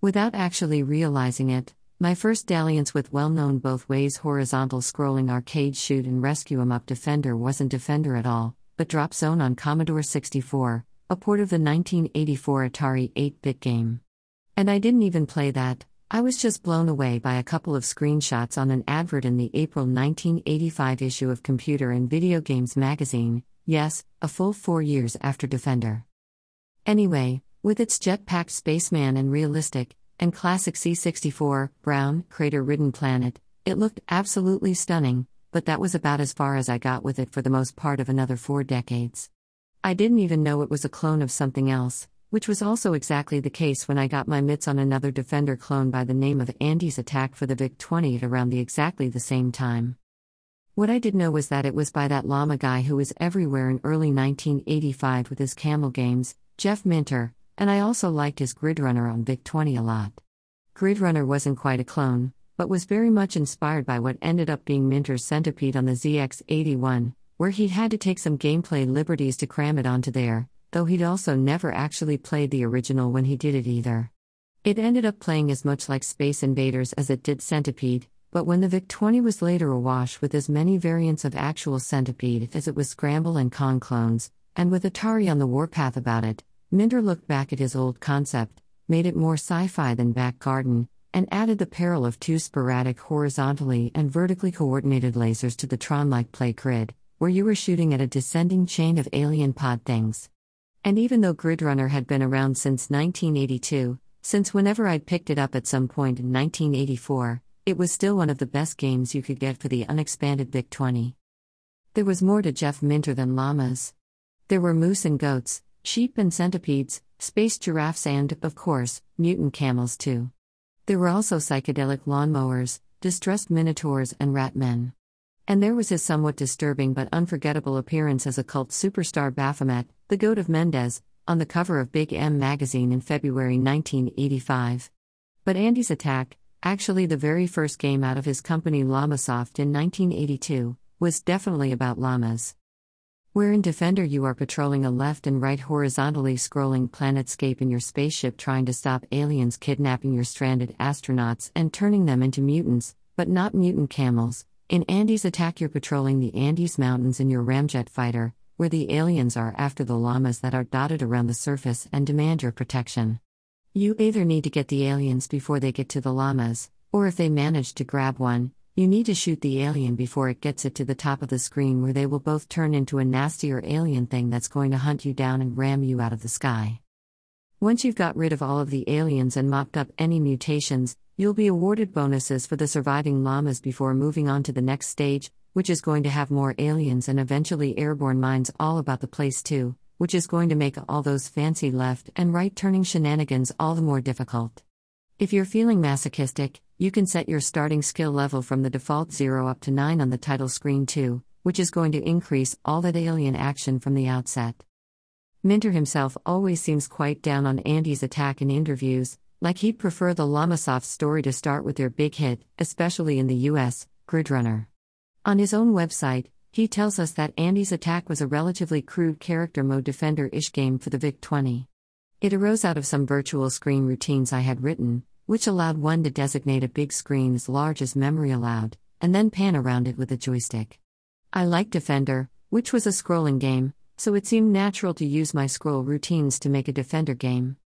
Without actually realizing it, my first dalliance with well known both ways horizontal scrolling arcade shoot and rescue 'em up Defender wasn't Defender at all, but Drop Zone on Commodore 64, a port of the 1984 Atari 8 bit game. And I didn't even play that, I was just blown away by a couple of screenshots on an advert in the April 1985 issue of Computer and Video Games magazine, yes, a full four years after Defender. Anyway, with its jet packed spaceman and realistic, and classic C64, brown, crater ridden planet, it looked absolutely stunning, but that was about as far as I got with it for the most part of another four decades. I didn't even know it was a clone of something else, which was also exactly the case when I got my mitts on another Defender clone by the name of Andes Attack for the VIC 20 at around the exactly the same time. What I did know was that it was by that llama guy who was everywhere in early 1985 with his camel games, Jeff Minter, and I also liked his Gridrunner on VIC 20 a lot. Gridrunner wasn't quite a clone, but was very much inspired by what ended up being Minter's Centipede on the ZX81, where he'd had to take some gameplay liberties to cram it onto there, though he'd also never actually played the original when he did it either. It ended up playing as much like Space Invaders as it did Centipede, but when the VIC 20 was later awash with as many variants of actual Centipede as it was Scramble and Kong clones, and with Atari on the warpath about it, Minter looked back at his old concept, made it more sci fi than Back Garden, and added the peril of two sporadic horizontally and vertically coordinated lasers to the Tron like play grid, where you were shooting at a descending chain of alien pod things. And even though Gridrunner had been around since 1982, since whenever I'd picked it up at some point in 1984, it was still one of the best games you could get for the unexpanded VIC 20. There was more to Jeff Minter than llamas. There were moose and goats, sheep and centipedes, space giraffes, and, of course, mutant camels too. There were also psychedelic lawnmowers, distressed minotaurs, and rat men. And there was his somewhat disturbing but unforgettable appearance as a cult superstar Baphomet, the goat of Mendes, on the cover of Big M magazine in February 1985. But Andes Attack, actually the very first game out of his company Llamasoft in 1982, was definitely about llamas. Where in Defender you are patrolling a left and right horizontally scrolling planetscape in your spaceship trying to stop aliens kidnapping your stranded astronauts and turning them into mutants, but not mutant camels. In Andes attack, you're patrolling the Andes Mountains in your ramjet fighter, where the aliens are after the llamas that are dotted around the surface and demand your protection. You either need to get the aliens before they get to the llamas, or if they manage to grab one, you need to shoot the alien before it gets it to the top of the screen where they will both turn into a nastier alien thing that's going to hunt you down and ram you out of the sky. Once you've got rid of all of the aliens and mopped up any mutations, you'll be awarded bonuses for the surviving llamas before moving on to the next stage, which is going to have more aliens and eventually airborne mines all about the place too, which is going to make all those fancy left and right turning shenanigans all the more difficult. If you're feeling masochistic, you can set your starting skill level from the default 0 up to 9 on the title screen too, which is going to increase all that alien action from the outset. Minter himself always seems quite down on Andes attack in interviews, like he'd prefer the Llamasoft story to start with their big hit, especially in the US, Gridrunner. On his own website, he tells us that Andes attack was a relatively crude character mode defender ish game for the VIC 20. It arose out of some virtual screen routines I had written, which allowed one to designate a big screen as large as memory allowed, and then pan around it with a joystick. I liked Defender, which was a scrolling game, so it seemed natural to use my scroll routines to make a Defender game.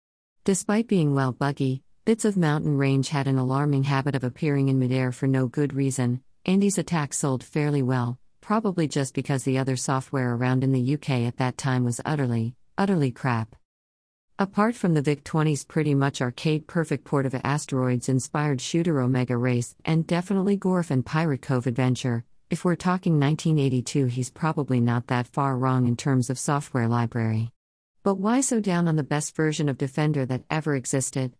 Despite being well buggy, bits of mountain range had an alarming habit of appearing in midair for no good reason. Andes attack sold fairly well, probably just because the other software around in the UK at that time was utterly, utterly crap. Apart from the VIC 20's pretty much arcade perfect port of asteroids inspired shooter Omega Race and definitely Gorf and Pirate Cove Adventure, if we're talking 1982, he's probably not that far wrong in terms of software library. But why so down on the best version of Defender that ever existed?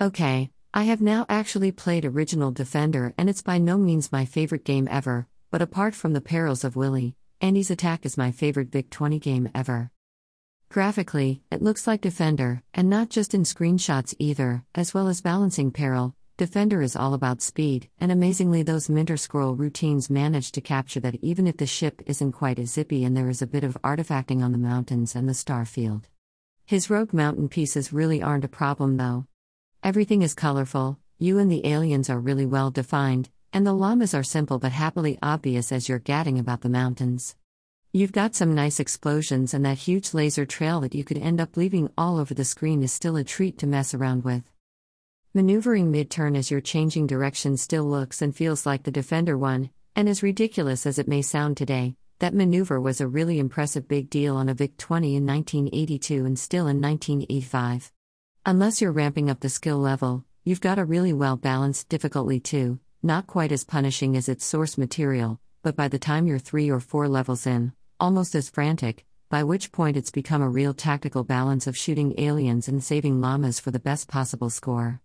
Okay, I have now actually played original Defender and it's by no means my favorite game ever, but apart from the perils of Willy, Andes Attack is my favorite VIC 20 game ever. Graphically, it looks like Defender, and not just in screenshots either, as well as balancing peril. Defender is all about speed, and amazingly, those Minter scroll routines manage to capture that even if the ship isn't quite as zippy and there is a bit of artifacting on the mountains and the star field. His rogue mountain pieces really aren't a problem though. Everything is colorful, you and the aliens are really well defined, and the llamas are simple but happily obvious as you're gadding about the mountains. You've got some nice explosions, and that huge laser trail that you could end up leaving all over the screen is still a treat to mess around with. Maneuvering mid turn as you're changing direction still looks and feels like the Defender one, and as ridiculous as it may sound today, that maneuver was a really impressive big deal on a VIC 20 in 1982 and still in 1985. Unless you're ramping up the skill level, you've got a really well balanced difficulty too, not quite as punishing as its source material, but by the time you're three or four levels in, almost as frantic, by which point it's become a real tactical balance of shooting aliens and saving llamas for the best possible score.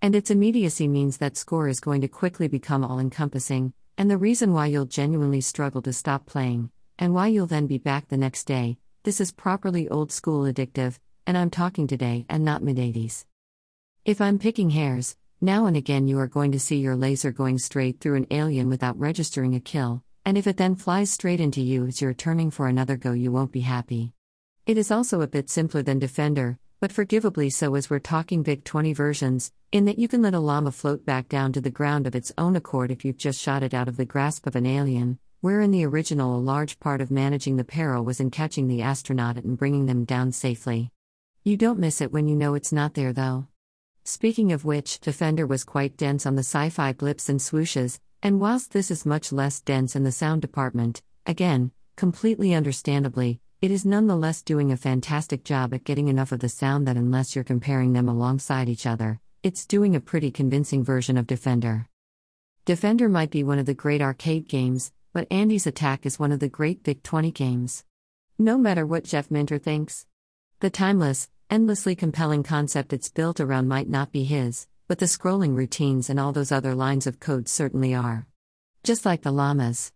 And its immediacy means that score is going to quickly become all encompassing, and the reason why you'll genuinely struggle to stop playing, and why you'll then be back the next day. This is properly old school addictive, and I'm talking today and not mid 80s. If I'm picking hairs, now and again you are going to see your laser going straight through an alien without registering a kill, and if it then flies straight into you as you're turning for another go, you won't be happy. It is also a bit simpler than Defender, but forgivably so as we're talking VIC 20 versions, in that you can let a llama float back down to the ground of its own accord if you've just shot it out of the grasp of an alien, where in the original a large part of managing the peril was in catching the astronaut and bringing them down safely. You don't miss it when you know it's not there though. Speaking of which, Defender was quite dense on the sci fi blips and swooshes, and whilst this is much less dense in the sound department, again, completely understandably, it is nonetheless doing a fantastic job at getting enough of the sound that, unless you're comparing them alongside each other, it's doing a pretty convincing version of Defender. Defender might be one of the great arcade games, but Andes Attack is one of the great VIC 20 games. No matter what Jeff Minter thinks. The timeless, endlessly compelling concept it's built around might not be his, but the scrolling routines and all those other lines of code certainly are. Just like the llamas.